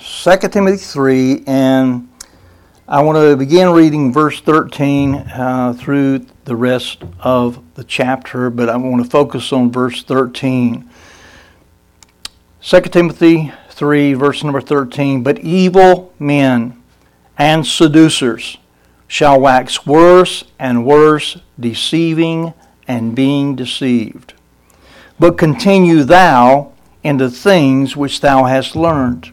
2 Timothy 3, and I want to begin reading verse 13 uh, through the rest of the chapter, but I want to focus on verse 13. 2 Timothy 3, verse number 13. But evil men and seducers shall wax worse and worse, deceiving and being deceived. But continue thou in the things which thou hast learned,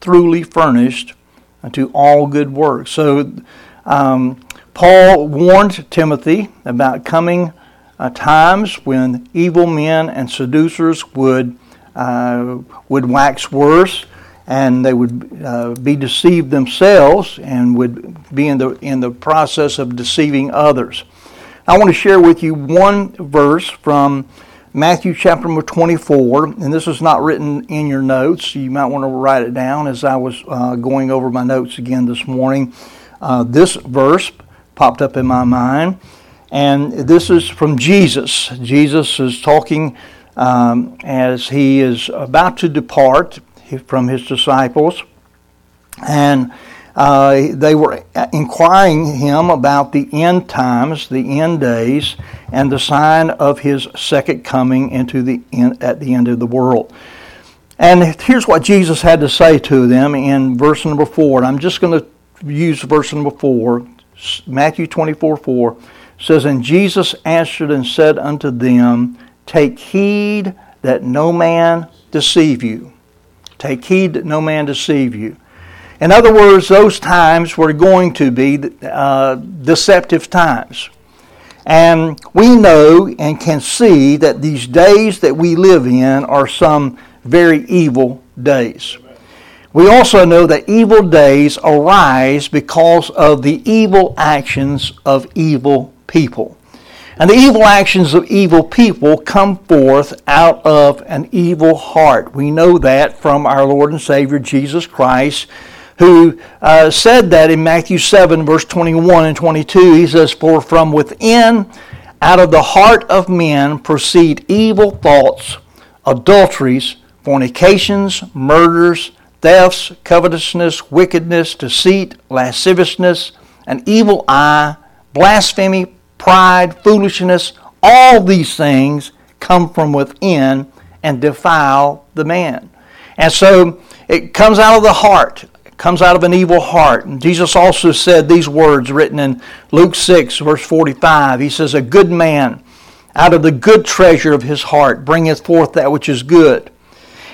truly furnished unto all good works. So, um, Paul warned Timothy about coming uh, times when evil men and seducers would uh, would wax worse, and they would uh, be deceived themselves and would be in the, in the process of deceiving others. I want to share with you one verse from Matthew chapter number 24, and this is not written in your notes. You might want to write it down as I was uh, going over my notes again this morning. Uh, this verse popped up in my mind, and this is from Jesus. Jesus is talking um, as he is about to depart from his disciples. And uh, they were inquiring him about the end times, the end days, and the sign of his second coming into the end, at the end of the world. And here's what Jesus had to say to them in verse number four. And I'm just going to use verse number four. Matthew 24 4 says, And Jesus answered and said unto them, Take heed that no man deceive you. Take heed that no man deceive you. In other words, those times were going to be uh, deceptive times. And we know and can see that these days that we live in are some very evil days. We also know that evil days arise because of the evil actions of evil people. And the evil actions of evil people come forth out of an evil heart. We know that from our Lord and Savior Jesus Christ, who uh, said that in Matthew 7, verse 21 and 22. He says, For from within, out of the heart of men, proceed evil thoughts, adulteries, fornications, murders, thefts, covetousness, wickedness, deceit, lasciviousness, an evil eye, blasphemy, pride, foolishness, all these things come from within and defile the man. And so it comes out of the heart, comes out of an evil heart. And Jesus also said these words written in Luke 6, verse 45. He says, A good man out of the good treasure of his heart bringeth forth that which is good.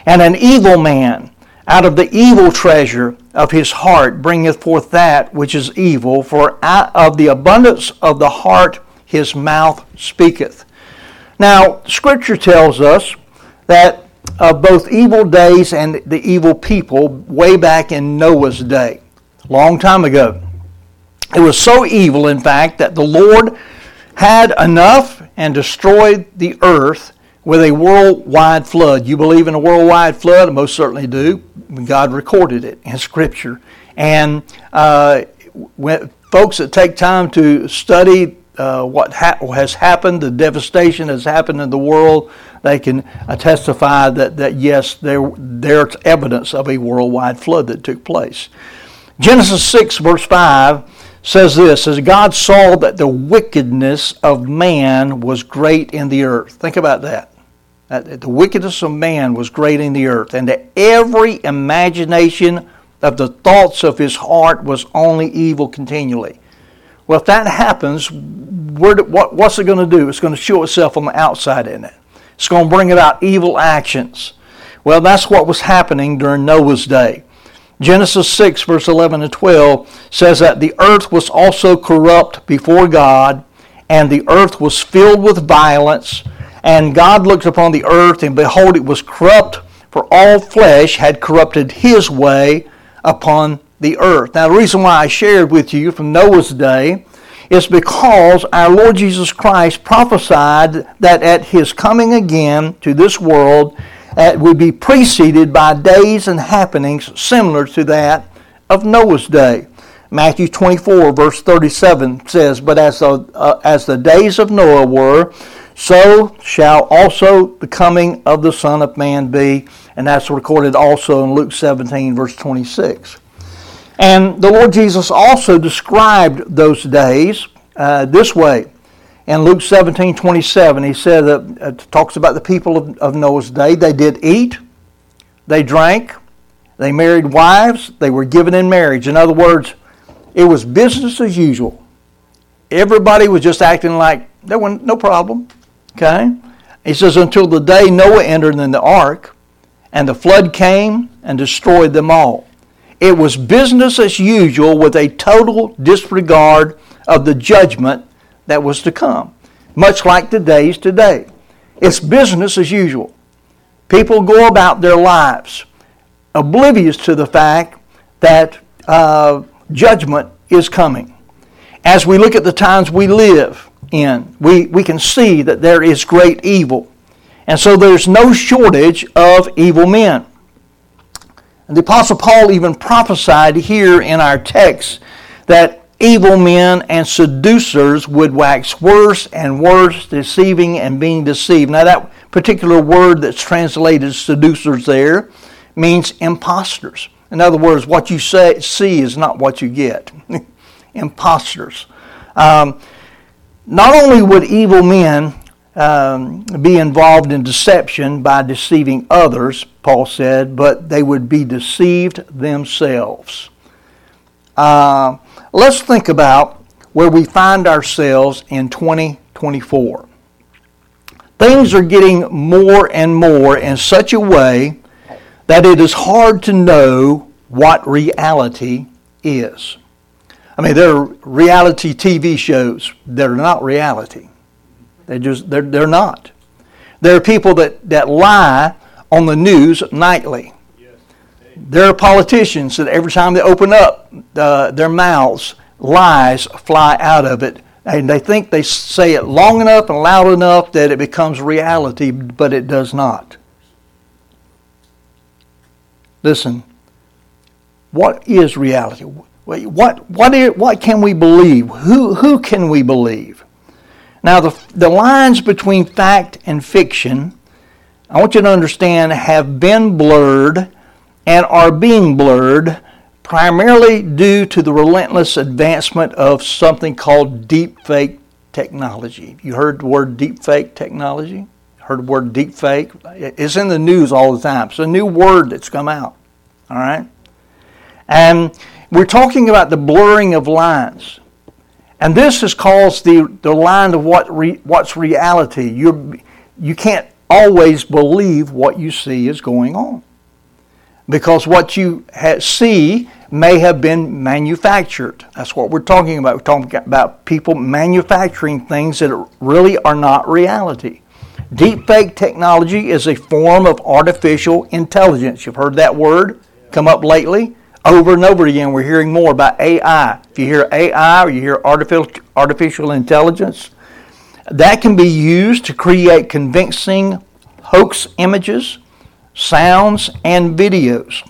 And an evil man out of the evil treasure of his heart bringeth forth that which is evil, for out of the abundance of the heart his mouth speaketh. Now, Scripture tells us that of both evil days and the evil people way back in Noah's day, long time ago. It was so evil, in fact, that the Lord had enough and destroyed the earth with a worldwide flood. You believe in a worldwide flood? I most certainly do. God recorded it in Scripture. And uh, when, folks that take time to study uh, what ha- has happened, the devastation has happened in the world, they can uh, testify that, that yes, there, there's evidence of a worldwide flood that took place. Genesis 6, verse 5 says this as God saw that the wickedness of man was great in the earth. Think about that that the wickedness of man was great in the earth, and that every imagination of the thoughts of his heart was only evil continually. Well, if that happens, what, what's it going to do? It's going to show itself on the outside, isn't it? It's going to bring about evil actions. Well, that's what was happening during Noah's day. Genesis 6, verse 11 and 12 says that the earth was also corrupt before God, and the earth was filled with violence and God looked upon the earth, and behold, it was corrupt, for all flesh had corrupted his way upon the earth. Now, the reason why I shared with you from Noah's day is because our Lord Jesus Christ prophesied that at his coming again to this world it would be preceded by days and happenings similar to that of Noah's day. Matthew 24, verse 37 says, But as the, uh, as the days of Noah were, so shall also the coming of the Son of Man be. And that's recorded also in Luke 17, verse 26. And the Lord Jesus also described those days uh, this way. In Luke 17, 27, he said that uh, talks about the people of, of Noah's day. They did eat, they drank, they married wives, they were given in marriage. In other words, it was business as usual. Everybody was just acting like there was no problem. Okay? He says, until the day Noah entered in the ark, and the flood came and destroyed them all. It was business as usual with a total disregard of the judgment that was to come, much like the days today. It's business as usual. People go about their lives oblivious to the fact that uh, judgment is coming. As we look at the times we live in, we, we can see that there is great evil. And so there's no shortage of evil men. And the Apostle Paul even prophesied here in our text that evil men and seducers would wax worse and worse, deceiving and being deceived. Now, that particular word that's translated seducers there means impostors. In other words, what you say, see is not what you get. impostors. Um, not only would evil men um, be involved in deception by deceiving others, Paul said, but they would be deceived themselves. Uh, let's think about where we find ourselves in 2024. Things are getting more and more in such a way that it is hard to know what reality is. I mean, there are reality TV shows that are not reality. They just they're, they're not. There are people that, that lie on the news nightly. There are politicians that every time they open up uh, their mouths, lies fly out of it. And they think they say it long enough and loud enough that it becomes reality, but it does not. Listen, what is reality? What, what, is, what can we believe? Who, who can we believe? Now, the, the lines between fact and fiction, I want you to understand, have been blurred and are being blurred primarily due to the relentless advancement of something called deepfake technology. You heard the word deepfake technology? Heard the word deepfake? It's in the news all the time. It's a new word that's come out. All right? And we're talking about the blurring of lines. And this has caused the, the line of what re, what's reality. you you can't always believe what you see is going on. Because what you ha- see may have been manufactured. That's what we're talking about. We're talking about people manufacturing things that really are not reality. Deepfake technology is a form of artificial intelligence. You've heard that word come up lately. Over and over again, we're hearing more about AI. If you hear AI or you hear artificial, artificial intelligence, that can be used to create convincing hoax images, sounds, and videos.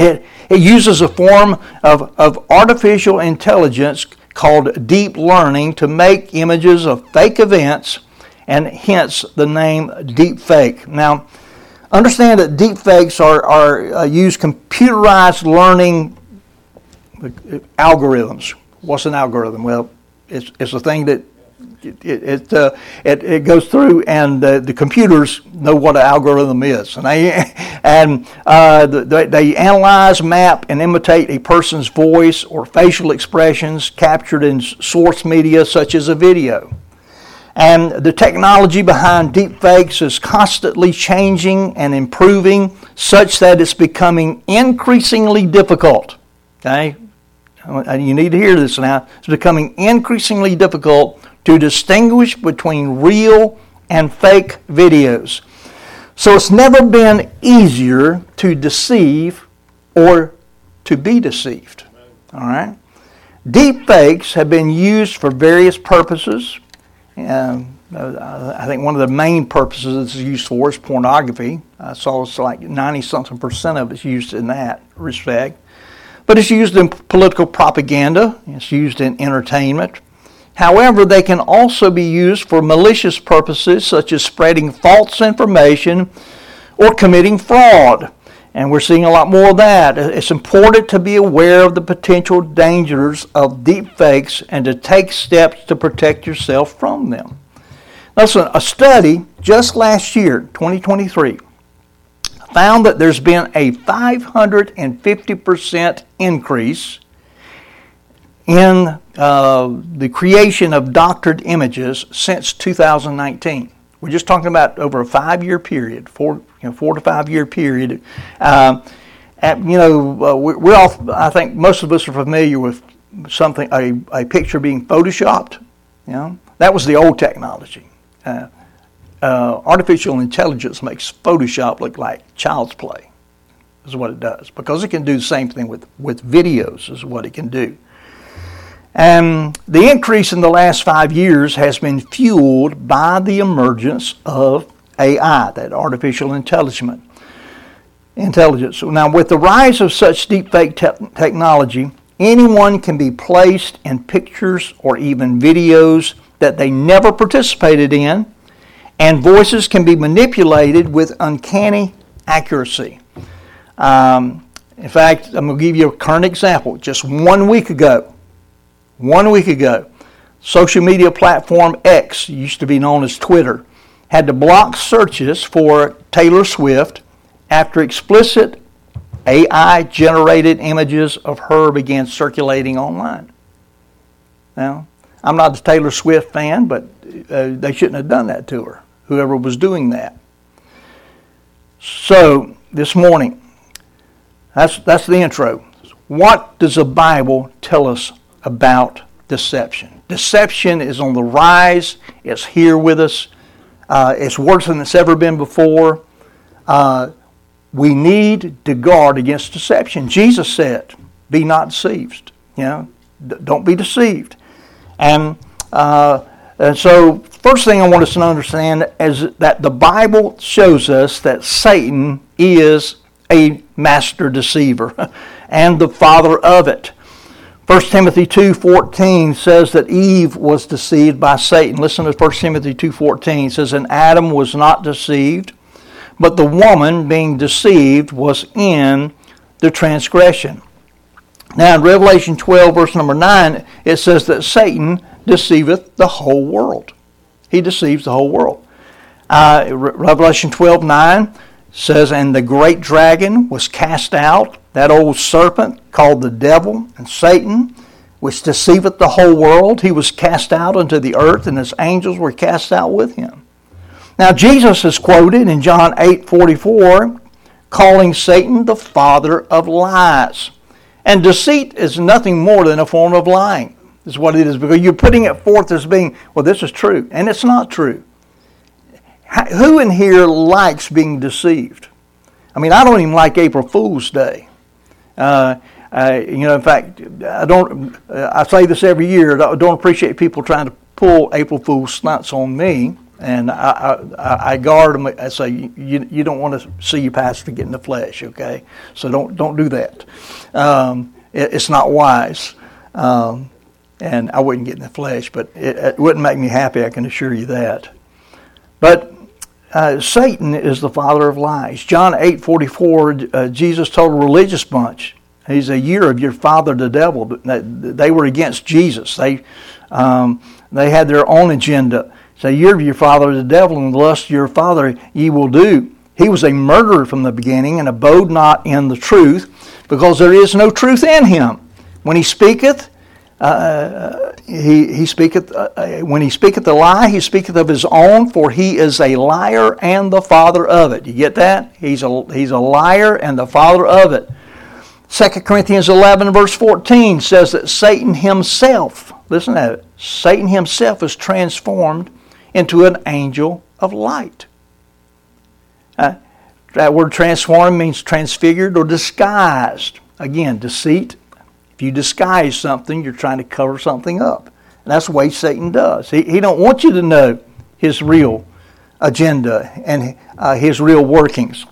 It, it uses a form of, of artificial intelligence called deep learning to make images of fake events and hence the name deep fake. Now, Understand that deepfakes are, are uh, use computerized learning algorithms. What's an algorithm? Well, it's, it's a thing that it, it, uh, it, it, goes through and uh, the computers know what an algorithm is. And they, and, uh, they, they analyze, map, and imitate a person's voice or facial expressions captured in source media such as a video. And the technology behind deepfakes is constantly changing and improving such that it's becoming increasingly difficult. Okay? You need to hear this now. It's becoming increasingly difficult to distinguish between real and fake videos. So it's never been easier to deceive or to be deceived. All right? Deepfakes have been used for various purposes. Um, I think one of the main purposes it's used for is pornography. I saw it's like 90 something percent of it's used in that respect. But it's used in political propaganda, it's used in entertainment. However, they can also be used for malicious purposes such as spreading false information or committing fraud. And we're seeing a lot more of that. It's important to be aware of the potential dangers of deep fakes and to take steps to protect yourself from them. Listen, a study just last year, 2023, found that there's been a 550% increase in uh, the creation of doctored images since 2019. We're just talking about over a five-year period, four, you know, four to five-year period. Uh, at, you know, uh, we, we're all. I think most of us are familiar with something, a, a picture being photoshopped. You know, that was the old technology. Uh, uh, artificial intelligence makes Photoshop look like child's play, is what it does, because it can do the same thing with, with videos, is what it can do. And the increase in the last five years has been fueled by the emergence of AI, that artificial intelligence. Intelligence. Now, with the rise of such deepfake te- technology, anyone can be placed in pictures or even videos that they never participated in, and voices can be manipulated with uncanny accuracy. Um, in fact, I'm going to give you a current example. Just one week ago, one week ago, social media platform X, used to be known as Twitter, had to block searches for Taylor Swift after explicit AI generated images of her began circulating online. Now, I'm not a Taylor Swift fan, but uh, they shouldn't have done that to her, whoever was doing that. So, this morning, that's, that's the intro. What does the Bible tell us about deception. Deception is on the rise, it's here with us, uh, it's worse than it's ever been before. Uh, we need to guard against deception. Jesus said, Be not deceived. You know, D- don't be deceived. And, uh, and so, first thing I want us to understand is that the Bible shows us that Satan is a master deceiver and the father of it. 1 Timothy 2:14 says that Eve was deceived by Satan. Listen to 1 Timothy 2:14. It says and Adam was not deceived, but the woman being deceived was in the transgression. Now in Revelation 12 verse number 9 it says that Satan deceiveth the whole world. He deceives the whole world. Uh, Revelation 12 9 says, And the great dragon was cast out, that old serpent called the devil and Satan, which deceiveth the whole world. He was cast out into the earth, and his angels were cast out with him. Now, Jesus is quoted in John 8 44, calling Satan the father of lies. And deceit is nothing more than a form of lying, is what it is, because you're putting it forth as being, well, this is true, and it's not true. Who in here likes being deceived? I mean, I don't even like April Fool's Day. Uh, uh, you know, in fact, I don't. Uh, I say this every year. I don't appreciate people trying to pull April Fool's stunts on me, and I, I, I guard them. I say you, you don't want to see your pastor get in the flesh, okay? So don't don't do that. Um, it, it's not wise, um, and I wouldn't get in the flesh, but it, it wouldn't make me happy. I can assure you that. But uh, Satan is the father of lies. John 8 44, uh, Jesus told a religious bunch, He's a year of your father, the devil. They were against Jesus. They, um, they had their own agenda. Say, so year of your father, the devil, and the lust of your father ye will do. He was a murderer from the beginning and abode not in the truth, because there is no truth in him. When he speaketh, uh, he, he speaketh, uh, uh, when he speaketh a lie, he speaketh of his own, for he is a liar and the father of it. You get that? He's a, he's a liar and the father of it. 2 Corinthians 11, verse 14 says that Satan himself, listen to it, Satan himself is transformed into an angel of light. Uh, that word transformed means transfigured or disguised. Again, deceit. You disguise something, you're trying to cover something up. And that's the way Satan does. He, he don't want you to know his real agenda and uh, his real workings.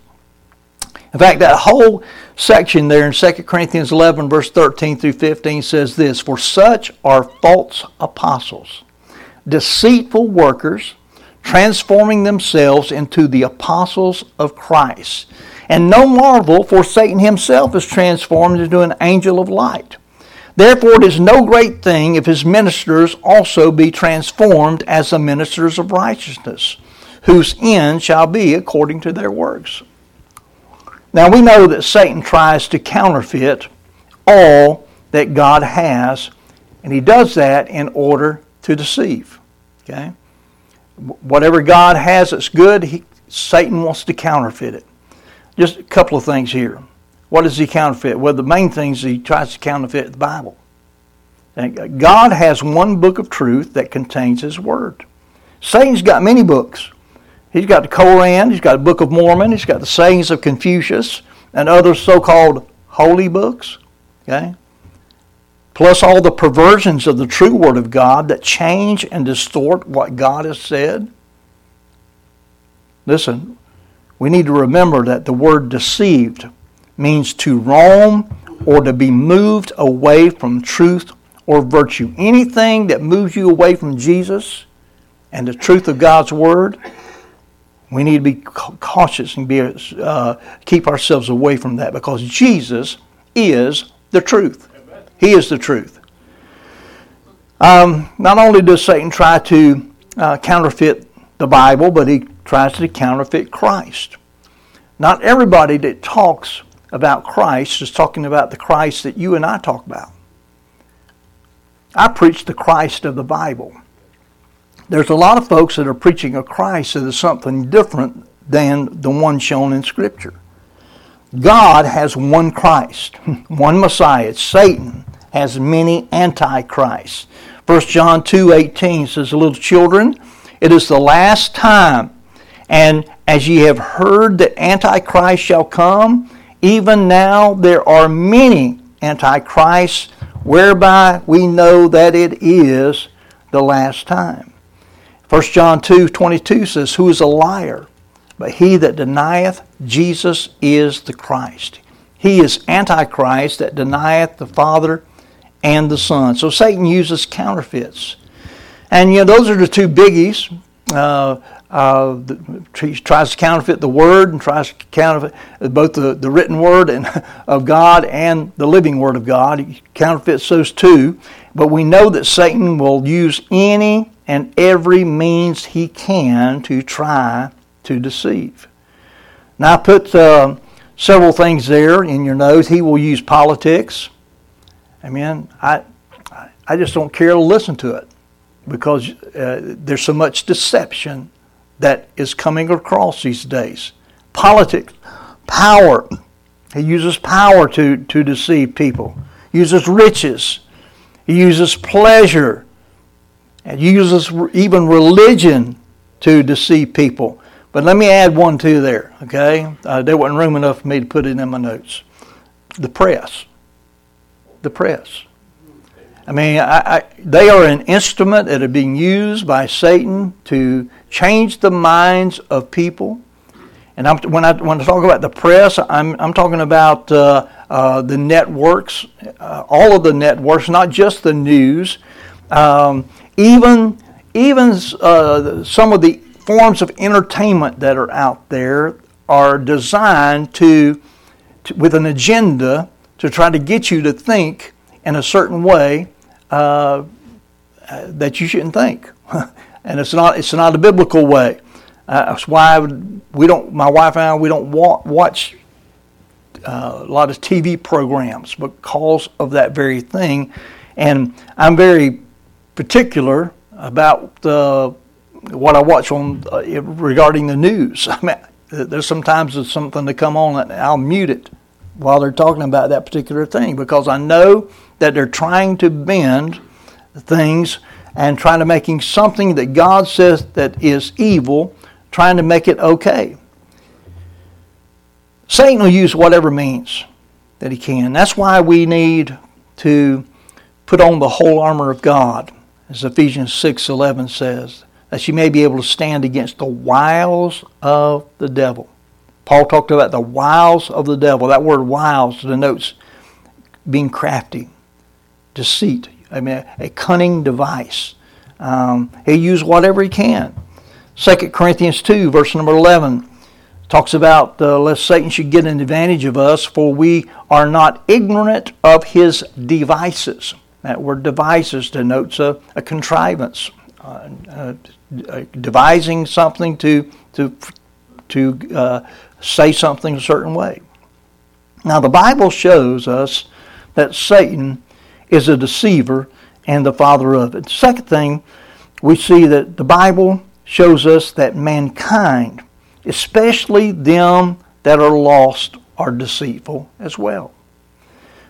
In fact, that whole section there in 2 Corinthians 11, verse 13 through 15 says this For such are false apostles, deceitful workers, transforming themselves into the apostles of Christ. And no marvel, for Satan himself is transformed into an angel of light. Therefore, it is no great thing if his ministers also be transformed as the ministers of righteousness, whose end shall be according to their works. Now we know that Satan tries to counterfeit all that God has, and he does that in order to deceive. Okay? Whatever God has that's good, he, Satan wants to counterfeit it. Just a couple of things here. What does he counterfeit? Well, the main things he tries to counterfeit the Bible. God has one book of truth that contains his word. Satan's got many books. He's got the Koran, he's got the Book of Mormon, he's got the sayings of Confucius, and other so called holy books. Okay? Plus all the perversions of the true Word of God that change and distort what God has said. Listen, we need to remember that the word deceived means to roam or to be moved away from truth or virtue. Anything that moves you away from Jesus and the truth of God's Word we need to be cautious and be, uh, keep ourselves away from that because Jesus is the truth. He is the truth. Um, not only does Satan try to uh, counterfeit the Bible, but he tries to counterfeit Christ. Not everybody that talks about Christ is talking about the Christ that you and I talk about. I preach the Christ of the Bible there's a lot of folks that are preaching a Christ that is something different than the one shown in Scripture. God has one Christ, one Messiah. Satan has many antichrists. 1 John 2:18 says, "Little children, it is the last time, and as ye have heard that antichrist shall come, even now there are many antichrists, whereby we know that it is the last time." 1 John 2 22 says, Who is a liar? But he that denieth Jesus is the Christ. He is Antichrist that denieth the Father and the Son. So Satan uses counterfeits. And, you know, those are the two biggies. Uh, uh, tries to counterfeit the Word and tries to counterfeit both the, the written Word and, of God and the living Word of God. He counterfeits those two. But we know that Satan will use any and every means he can to try to deceive. Now, I put uh, several things there in your notes. He will use politics. Amen. I, I just don't care to listen to it because uh, there's so much deception that is coming across these days. Politics, power. He uses power to, to deceive people. He uses riches. He uses pleasure and uses even religion to deceive people. But let me add one too there, okay? Uh, there wasn't room enough for me to put it in my notes. The press. The press. I mean, I, I, they are an instrument that are being used by Satan to change the minds of people. And I'm, when, I, when I talk about the press, I'm, I'm talking about uh, uh, the networks, uh, all of the networks, not just the news. Um, even even uh, some of the forms of entertainment that are out there are designed to, to, with an agenda to try to get you to think in a certain way uh, that you shouldn't think, and it's not it's not a biblical way. Uh, that's why we don't. My wife and I we don't watch uh, a lot of TV programs because of that very thing, and I'm very particular about uh, what I watch on uh, regarding the news. I mean, there's sometimes there's something to come on and I'll mute it while they're talking about that particular thing because I know that they're trying to bend things and trying to making something that God says that is evil, trying to make it okay. Satan will use whatever means that he can. That's why we need to put on the whole armor of God, as Ephesians 6:11 says, that you may be able to stand against the wiles of the devil. Paul talked about the wiles of the devil. That word wiles denotes being crafty, deceit, I mean, a cunning device. Um, he used whatever he can. 2 Corinthians 2, verse number 11, talks about uh, lest Satan should get an advantage of us, for we are not ignorant of his devices. That word devices denotes a, a contrivance, uh, uh, devising something to, to, to uh, say something a certain way. Now, the Bible shows us that Satan is a deceiver and the father of it. Second thing, we see that the Bible shows us that mankind, especially them that are lost, are deceitful as well.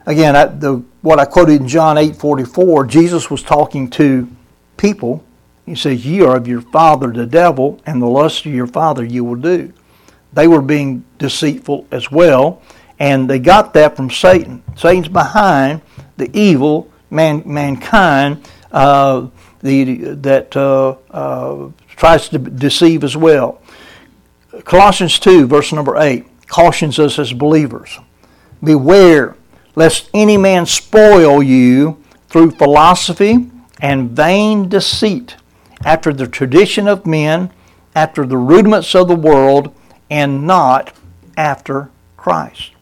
Again, I, the, what I quoted in John 8:44, Jesus was talking to people. He says, "Ye are of your father the devil, and the lust of your father you will do." They were being deceitful as well, and they got that from Satan. Satan's behind the evil man, mankind uh, the, that uh, uh, tries to deceive as well. Colossians 2, verse number 8, cautions us as believers Beware lest any man spoil you through philosophy and vain deceit, after the tradition of men, after the rudiments of the world, and not after Christ.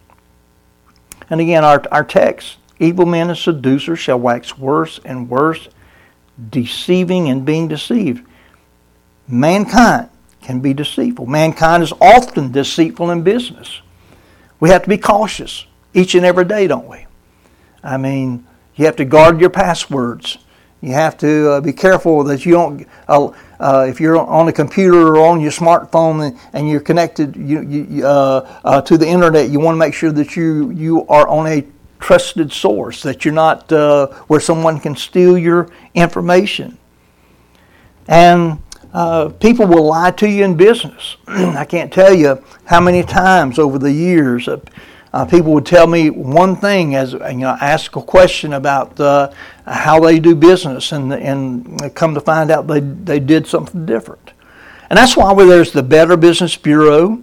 And again, our, our text evil men and seducers shall wax worse and worse, deceiving and being deceived. Mankind can be deceitful. Mankind is often deceitful in business. We have to be cautious each and every day, don't we? I mean, you have to guard your passwords. You have to uh, be careful that you don't. Uh, uh, if you're on a computer or on your smartphone and, and you're connected you, you, uh, uh, to the internet, you want to make sure that you you are on a trusted source. That you're not uh, where someone can steal your information. And people will lie to you in business. I can't tell you how many times over the years uh, people would tell me one thing as you know, ask a question about uh, how they do business, and and come to find out they they did something different. And that's why there's the Better Business Bureau,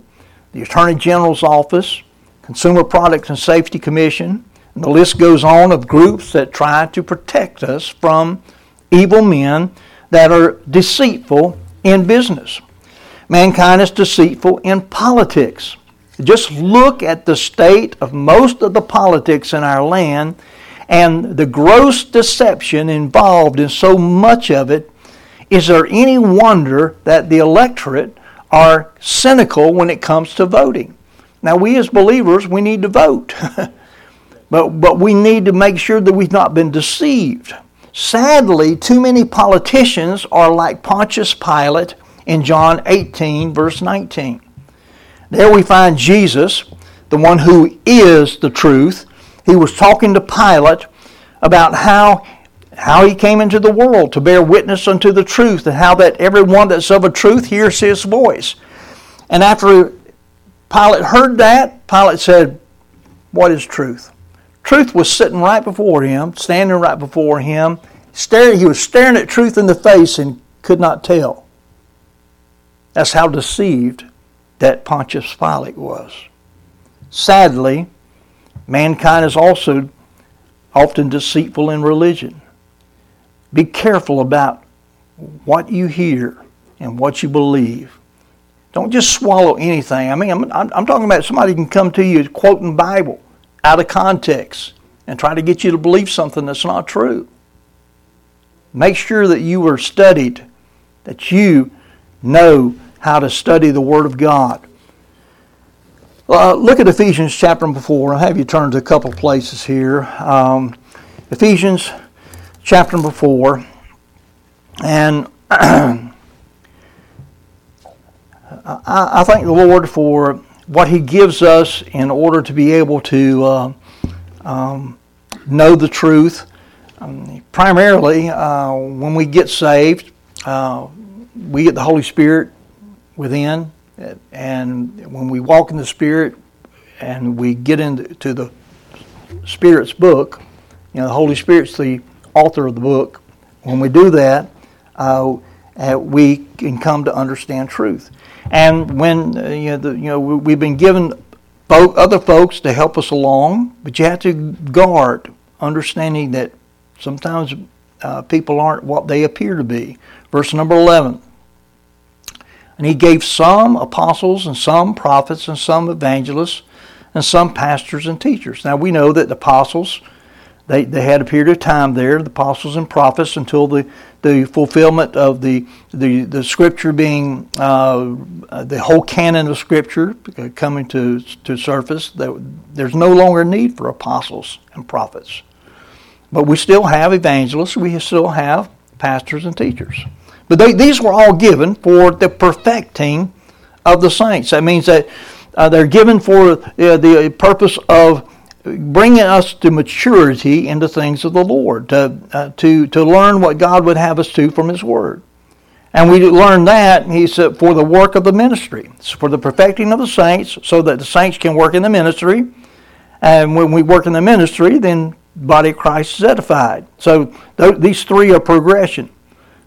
the Attorney General's Office, Consumer Products and Safety Commission, the list goes on of groups that try to protect us from evil men that are deceitful in business. Mankind is deceitful in politics. Just look at the state of most of the politics in our land and the gross deception involved in so much of it. Is there any wonder that the electorate are cynical when it comes to voting? Now, we as believers, we need to vote. but, but we need to make sure that we've not been deceived. Sadly, too many politicians are like Pontius Pilate in John 18, verse 19. There we find Jesus, the one who is the truth. He was talking to Pilate about how, how he came into the world to bear witness unto the truth and how that everyone that's of a truth hears his voice. And after Pilate heard that, Pilate said, What is truth? Truth was sitting right before him, standing right before him. Staring, he was staring at truth in the face and could not tell. That's how deceived that Pontius Pilate was. Sadly, mankind is also often deceitful in religion. Be careful about what you hear and what you believe. Don't just swallow anything. I mean, I'm, I'm, talking about somebody can come to you quoting Bible out of context and try to get you to believe something that's not true. Make sure that you are studied, that you know how to study the Word of God. Uh, look at Ephesians chapter number 4. I'll have you turn to a couple places here. Um, Ephesians chapter number 4. And I, I, thank the Lord for what He gives us in order to be able to uh, um, know the truth. Um, primarily, uh, when we get saved, uh, we get the Holy Spirit within. And when we walk in the Spirit and we get into the Spirit's book, you know, the Holy Spirit's the author of the book. When we do that, uh, we can come to understand truth. And when uh, you know, the, you know, we've been given other folks to help us along, but you have to guard understanding that sometimes uh, people aren't what they appear to be. Verse number 11. And he gave some apostles and some prophets and some evangelists and some pastors and teachers. Now we know that the apostles, they, they had a period of time there, the apostles and prophets, until the, the fulfillment of the, the, the scripture being, uh, the whole canon of scripture coming to, to surface. There's no longer need for apostles and prophets. But we still have evangelists, we still have pastors and teachers. But they, these were all given for the perfecting of the saints. That means that uh, they're given for uh, the purpose of bringing us to maturity in the things of the Lord, to, uh, to, to learn what God would have us to from His Word. And we learn that, he said, for the work of the ministry, it's for the perfecting of the saints, so that the saints can work in the ministry. And when we work in the ministry, then body of Christ is edified. So th- these three are progression.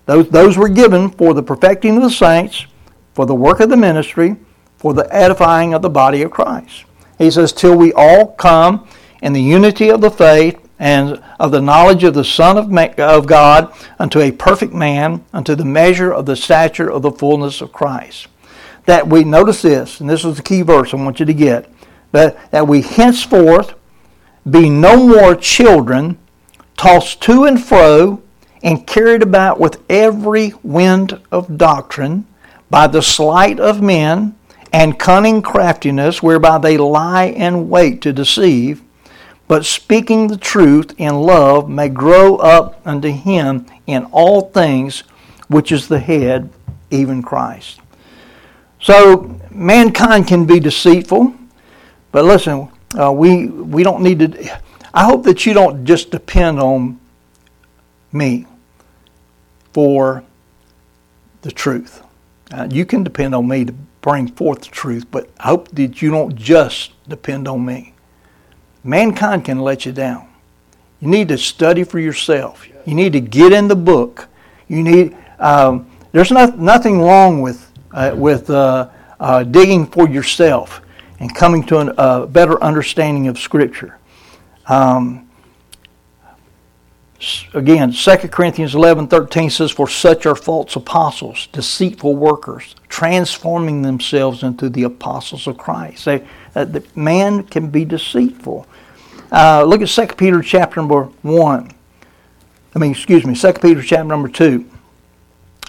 Those, those were given for the perfecting of the saints, for the work of the ministry, for the edifying of the body of Christ. He says, till we all come in the unity of the faith and of the knowledge of the Son of, of God unto a perfect man, unto the measure of the stature of the fullness of Christ. That we, notice this, and this is the key verse I want you to get, that, that we henceforth be no more children, tossed to and fro, and carried about with every wind of doctrine, by the sleight of men, and cunning craftiness, whereby they lie in wait to deceive, but speaking the truth in love may grow up unto him in all things, which is the head, even Christ. So mankind can be deceitful, but listen, uh, we we don't need to. I hope that you don't just depend on me for the truth. Uh, you can depend on me to bring forth the truth, but I hope that you don't just depend on me. Mankind can let you down. You need to study for yourself. You need to get in the book. You need. Um, there's not, nothing wrong with uh, with uh, uh digging for yourself and coming to a better understanding of Scripture. Um, again, 2 Corinthians 11 13 says, For such are false apostles, deceitful workers, transforming themselves into the apostles of Christ. They, uh, the man can be deceitful. Uh, look at 2 Peter chapter number 1. I mean, excuse me, 2 Peter chapter number 2.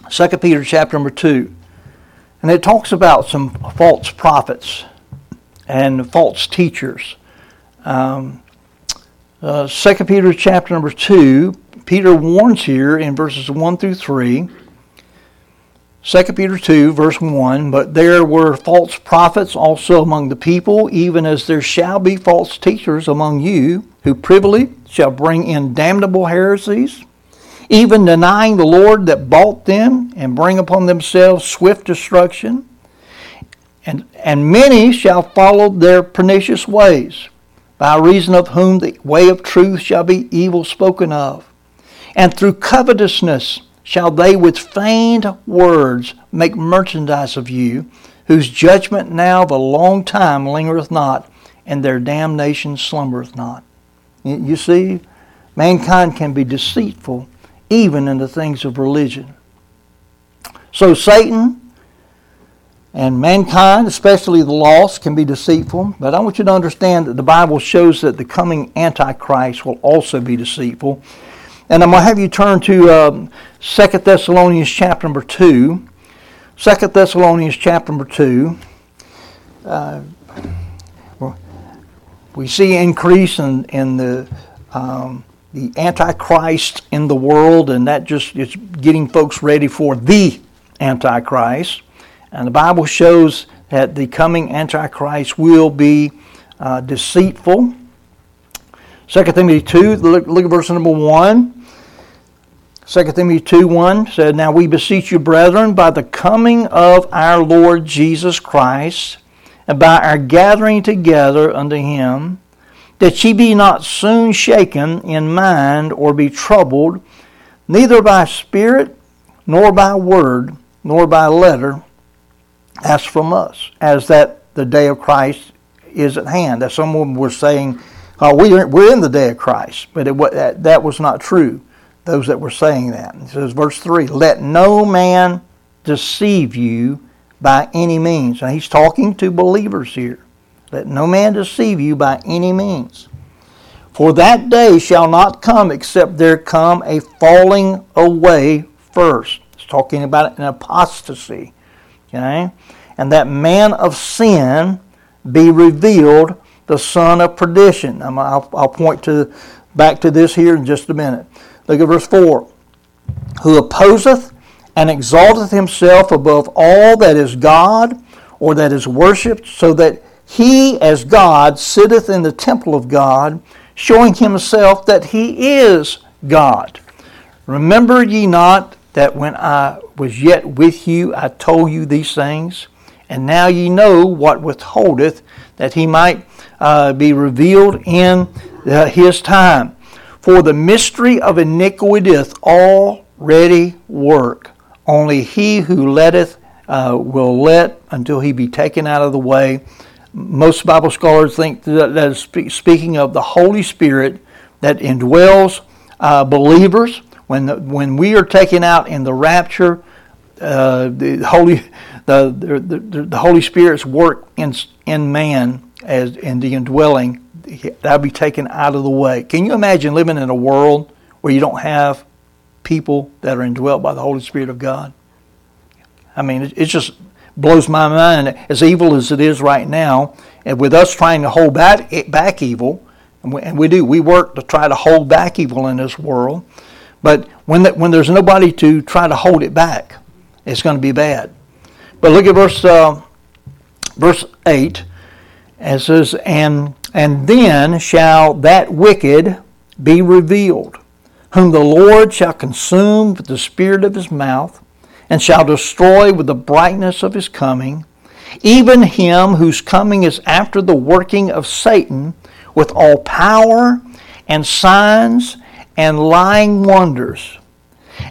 2 Peter chapter number 2. And it talks about some false prophets and false teachers. Um, uh, 2 Peter chapter number 2, Peter warns here in verses 1 through 3. 2 Peter 2, verse 1 But there were false prophets also among the people, even as there shall be false teachers among you, who privily shall bring in damnable heresies, even denying the Lord that bought them, and bring upon themselves swift destruction. And, and many shall follow their pernicious ways, by reason of whom the way of truth shall be evil spoken of. And through covetousness shall they with feigned words make merchandise of you, whose judgment now a long time lingereth not, and their damnation slumbereth not. You see, mankind can be deceitful even in the things of religion. So Satan and mankind, especially the lost, can be deceitful. But I want you to understand that the Bible shows that the coming Antichrist will also be deceitful. And I'm going to have you turn to um, 2 Thessalonians chapter number 2. 2 Thessalonians chapter number 2. Uh, we see increase in, in the, um, the Antichrist in the world, and that just is getting folks ready for the Antichrist. And the Bible shows that the coming Antichrist will be uh, deceitful. 2 Timothy 2, look, look at verse number 1. 2 Timothy 2 1 said, Now we beseech you, brethren, by the coming of our Lord Jesus Christ, and by our gathering together unto him, that ye be not soon shaken in mind or be troubled, neither by spirit, nor by word, nor by letter, as from us, as that the day of Christ is at hand. That someone was saying, oh, we are, we're in the day of Christ, but it, that, that was not true, those that were saying that. It says, verse 3 Let no man deceive you by any means. Now he's talking to believers here. Let no man deceive you by any means. For that day shall not come except there come a falling away first. It's talking about an apostasy. Okay? And that man of sin be revealed, the son of perdition. I'll, I'll point to back to this here in just a minute. Look at verse 4. Who opposeth and exalteth himself above all that is God or that is worshipped, so that he, as God, sitteth in the temple of God, showing himself that he is God. Remember ye not that when I was yet with you, I told you these things? And now ye know what withholdeth, that he might uh, be revealed in uh, his time. For the mystery of iniquity doth already work. Only he who letteth uh, will let until he be taken out of the way most Bible scholars think that, that is speaking of the Holy Spirit that indwells uh, believers. When, the, when we are taken out in the rapture, uh, the Holy the, the, the, Holy Spirit's work in in man as in the indwelling that'll be taken out of the way. Can you imagine living in a world where you don't have people that are indwelt by the Holy Spirit of God? I mean, it just blows my mind. As evil as it is right now, and with us trying to hold back, back evil, and we, and we do, we work to try to hold back evil in this world. But when, when there's nobody to try to hold it back, it's going to be bad. But look at verse uh, verse eight. It says, "And and then shall that wicked be revealed, whom the Lord shall consume with the spirit of his mouth." and shall destroy with the brightness of his coming, even him whose coming is after the working of Satan with all power and signs and lying wonders,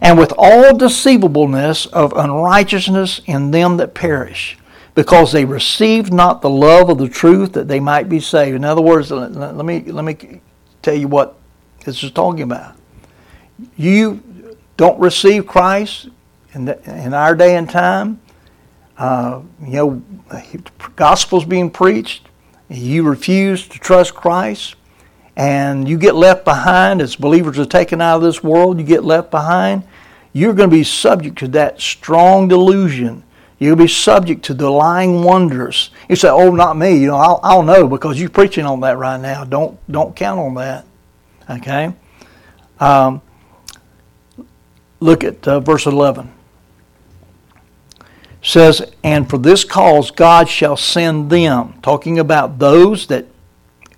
and with all deceivableness of unrighteousness in them that perish, because they received not the love of the truth that they might be saved. In other words, let me, let me tell you what this is talking about. You don't receive Christ, in, the, in our day and time, uh, you know, the gospel's being preached, you refuse to trust Christ, and you get left behind as believers are taken out of this world, you get left behind, you're going to be subject to that strong delusion. You'll be subject to the lying wonders. You say, "Oh, not me." You know, I'll, I'll know because you're preaching on that right now. Don't don't count on that. Okay. Um, look at uh, verse eleven says, And for this cause God shall send them, talking about those that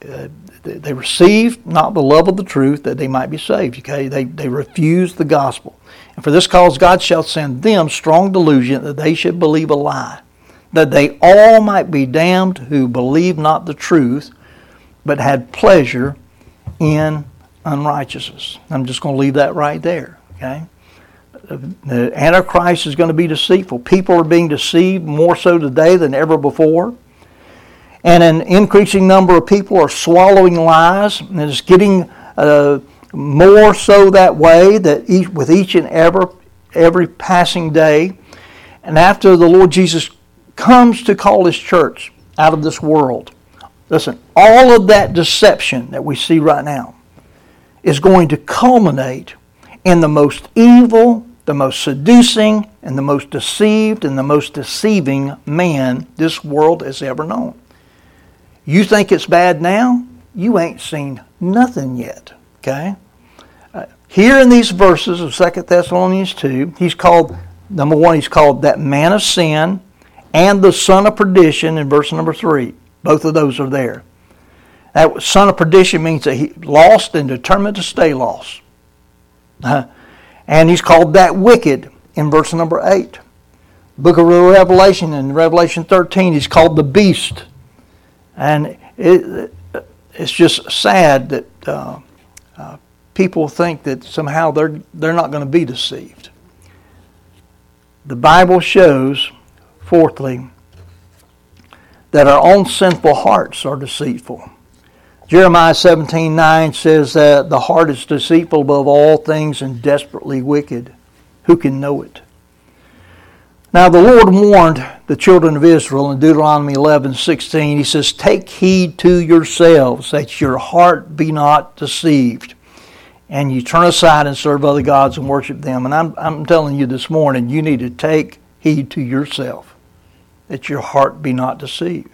uh, they received not the love of the truth that they might be saved. Okay, they, they refused the gospel. And for this cause God shall send them strong delusion that they should believe a lie, that they all might be damned who believe not the truth, but had pleasure in unrighteousness. I'm just going to leave that right there. Okay the Antichrist is going to be deceitful. People are being deceived more so today than ever before. And an increasing number of people are swallowing lies, and it's getting uh, more so that way that each, with each and every, every passing day. And after the Lord Jesus comes to call his church out of this world, listen, all of that deception that we see right now is going to culminate in the most evil the most seducing and the most deceived and the most deceiving man this world has ever known. You think it's bad now? You ain't seen nothing yet. Okay? Uh, here in these verses of Second Thessalonians 2, he's called, number one, he's called that man of sin and the son of perdition in verse number 3. Both of those are there. That son of perdition means that he lost and determined to stay lost. Uh, and he's called that wicked in verse number 8. Book of Revelation, in Revelation 13, he's called the beast. And it, it's just sad that uh, uh, people think that somehow they're they're not going to be deceived. The Bible shows, fourthly, that our own sinful hearts are deceitful. Jeremiah 17:9 says that the heart is deceitful above all things and desperately wicked. Who can know it? Now the Lord warned the children of Israel in Deuteronomy 11:16. He says, "Take heed to yourselves that your heart be not deceived, and you turn aside and serve other gods and worship them." And I'm I'm telling you this morning, you need to take heed to yourself that your heart be not deceived.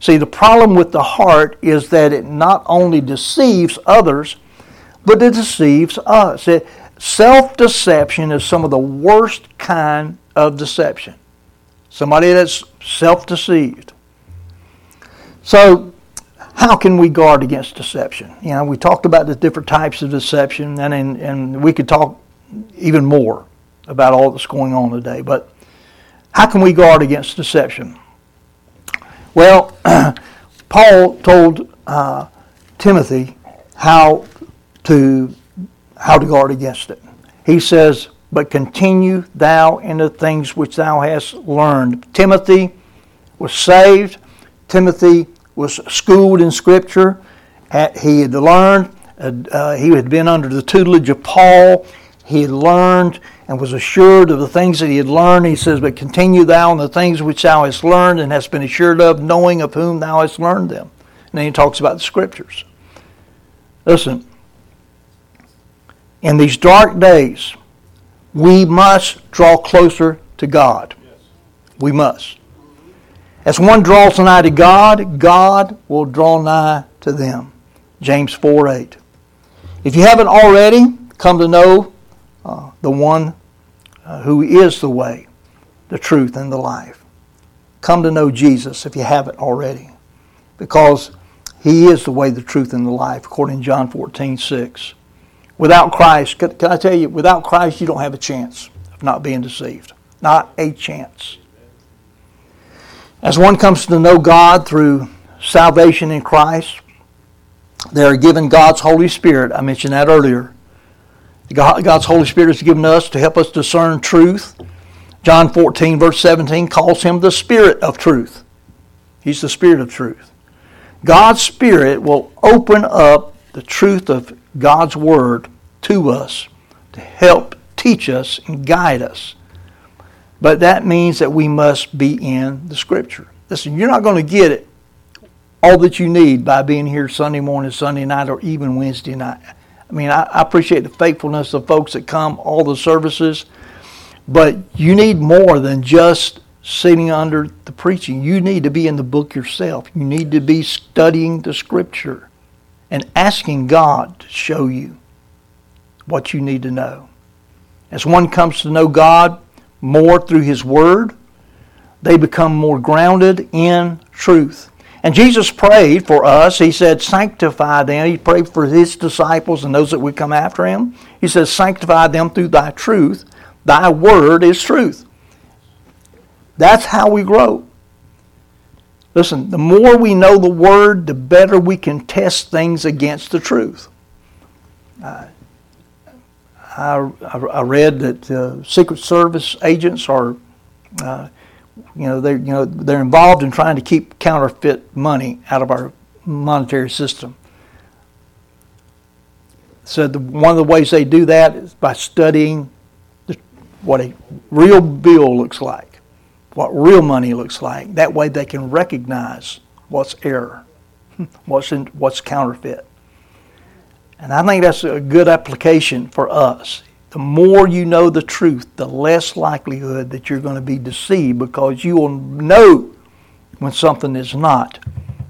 See, the problem with the heart is that it not only deceives others, but it deceives us. Self deception is some of the worst kind of deception. Somebody that's self deceived. So, how can we guard against deception? You know, we talked about the different types of deception, and, and, and we could talk even more about all that's going on today. But how can we guard against deception? Well, Paul told uh, Timothy how to how to guard against it. He says, "But continue thou in the things which thou hast learned." Timothy was saved. Timothy was schooled in Scripture. He had learned. Uh, he had been under the tutelage of Paul. He had learned and was assured of the things that he had learned. He says, But continue thou in the things which thou hast learned and hast been assured of, knowing of whom thou hast learned them. And then he talks about the scriptures. Listen, in these dark days, we must draw closer to God. We must. As one draws nigh to God, God will draw nigh to them. James 4 8. If you haven't already come to know uh, the one uh, who is the way, the truth, and the life. Come to know Jesus if you haven't already, because He is the way, the truth, and the life, according to John 14, 6. Without Christ, can, can I tell you, without Christ, you don't have a chance of not being deceived. Not a chance. As one comes to know God through salvation in Christ, they are given God's Holy Spirit. I mentioned that earlier. God's Holy Spirit is given us to help us discern truth. John 14, verse 17, calls him the Spirit of truth. He's the Spirit of truth. God's Spirit will open up the truth of God's Word to us to help teach us and guide us. But that means that we must be in the Scripture. Listen, you're not going to get it all that you need by being here Sunday morning, Sunday night, or even Wednesday night. I mean, I, I appreciate the faithfulness of folks that come, all the services, but you need more than just sitting under the preaching. You need to be in the book yourself. You need to be studying the scripture and asking God to show you what you need to know. As one comes to know God more through His Word, they become more grounded in truth. And Jesus prayed for us. He said, Sanctify them. He prayed for his disciples and those that would come after him. He says, Sanctify them through thy truth. Thy word is truth. That's how we grow. Listen, the more we know the word, the better we can test things against the truth. Uh, I, I, read that uh, Secret Service agents are. Uh, you know they're you know they're involved in trying to keep counterfeit money out of our monetary system. So the, one of the ways they do that is by studying the, what a real bill looks like, what real money looks like. That way they can recognize what's error, what's in, what's counterfeit. And I think that's a good application for us the more you know the truth, the less likelihood that you're going to be deceived because you will know when something is not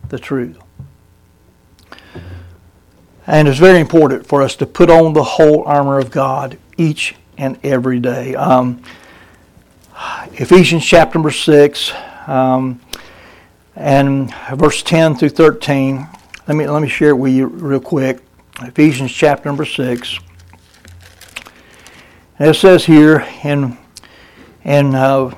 the truth. And it's very important for us to put on the whole armor of God each and every day. Um, Ephesians chapter number 6 um, and verse 10 through 13. Let me, let me share it with you real quick. Ephesians chapter number 6 And it says here in, in uh,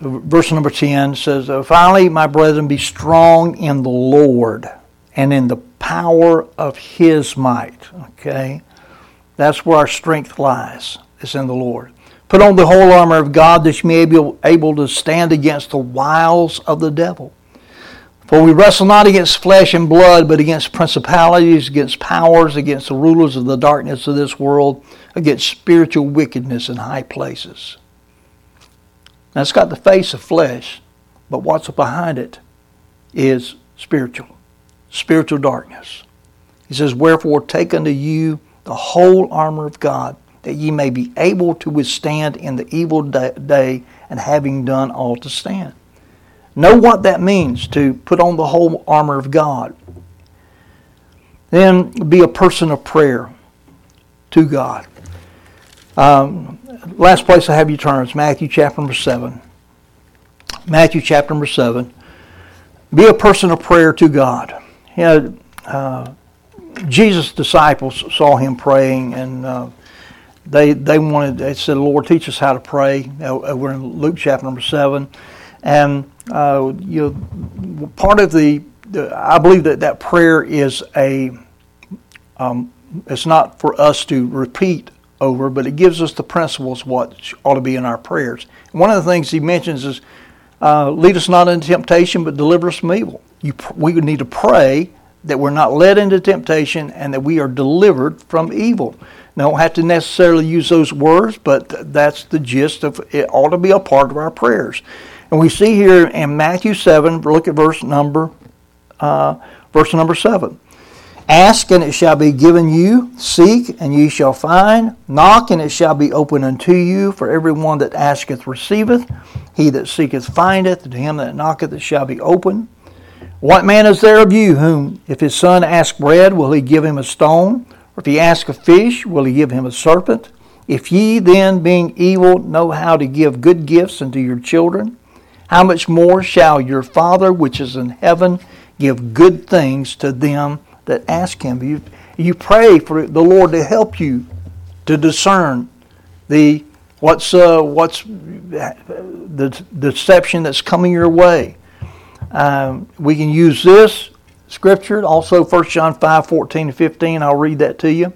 verse number 10 says, uh, Finally, my brethren, be strong in the Lord and in the power of His might. Okay? That's where our strength lies, is in the Lord. Put on the whole armor of God that you may be able to stand against the wiles of the devil. For we wrestle not against flesh and blood, but against principalities, against powers, against the rulers of the darkness of this world, against spiritual wickedness in high places. Now it's got the face of flesh, but what's behind it is spiritual, spiritual darkness. He says, Wherefore take unto you the whole armor of God, that ye may be able to withstand in the evil day, and having done all to stand. Know what that means to put on the whole armor of God. Then be a person of prayer to God. Um, last place I have you turn is Matthew chapter number 7. Matthew chapter number 7. Be a person of prayer to God. You know, uh, Jesus' disciples saw him praying, and uh, they they wanted. They said, "Lord, teach us how to pray." Uh, we're in Luke chapter number seven, and uh, you know, part of the, the, I believe that that prayer is a. Um, it's not for us to repeat over, but it gives us the principles what ought to be in our prayers. One of the things he mentions is, uh, "Lead us not into temptation, but deliver us from evil." You, we would need to pray that we're not led into temptation and that we are delivered from evil. Now, don't have to necessarily use those words, but that's the gist of it. Ought to be a part of our prayers. And we see here in Matthew 7, look at verse number, uh, verse number 7. Ask and it shall be given you. Seek and ye shall find. Knock and it shall be opened unto you. For every one that asketh receiveth. He that seeketh findeth. To him that knocketh it shall be opened. What man is there of you whom, if his son ask bread, will he give him a stone? Or if he ask a fish, will he give him a serpent? If ye then, being evil, know how to give good gifts unto your children, how much more shall your Father which is in heaven give good things to them that ask him? You, you pray for the Lord to help you to discern the what's uh, what's the deception that's coming your way. Um, we can use this scripture, also 1 John 5 14 and 15. I'll read that to you.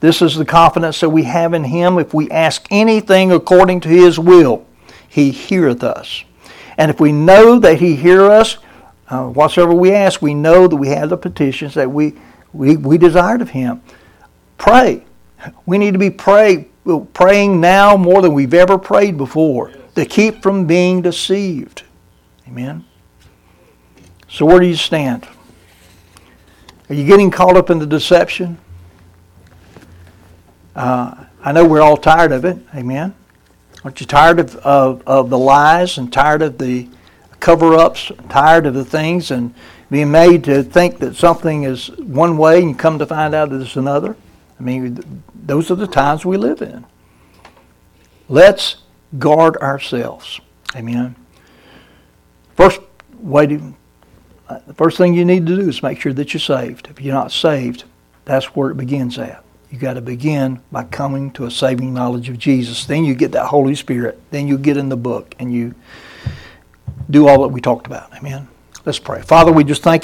This is the confidence that we have in Him. If we ask anything according to His will, He heareth us. And if we know that He heareth us, uh, whatsoever we ask, we know that we have the petitions that we, we, we desired of Him. Pray. We need to be pray, praying now more than we've ever prayed before to keep from being deceived. Amen. So, where do you stand? Are you getting caught up in the deception? Uh, I know we're all tired of it. Amen. Aren't you tired of, of, of the lies and tired of the cover ups, tired of the things and being made to think that something is one way and you come to find out that it's another? I mean, those are the times we live in. Let's guard ourselves. Amen. First way to uh, the first thing you need to do is make sure that you're saved. If you're not saved, that's where it begins at. You got to begin by coming to a saving knowledge of Jesus. Then you get that Holy Spirit. Then you get in the book and you do all that we talked about. Amen. Let's pray. Father, we just thank you.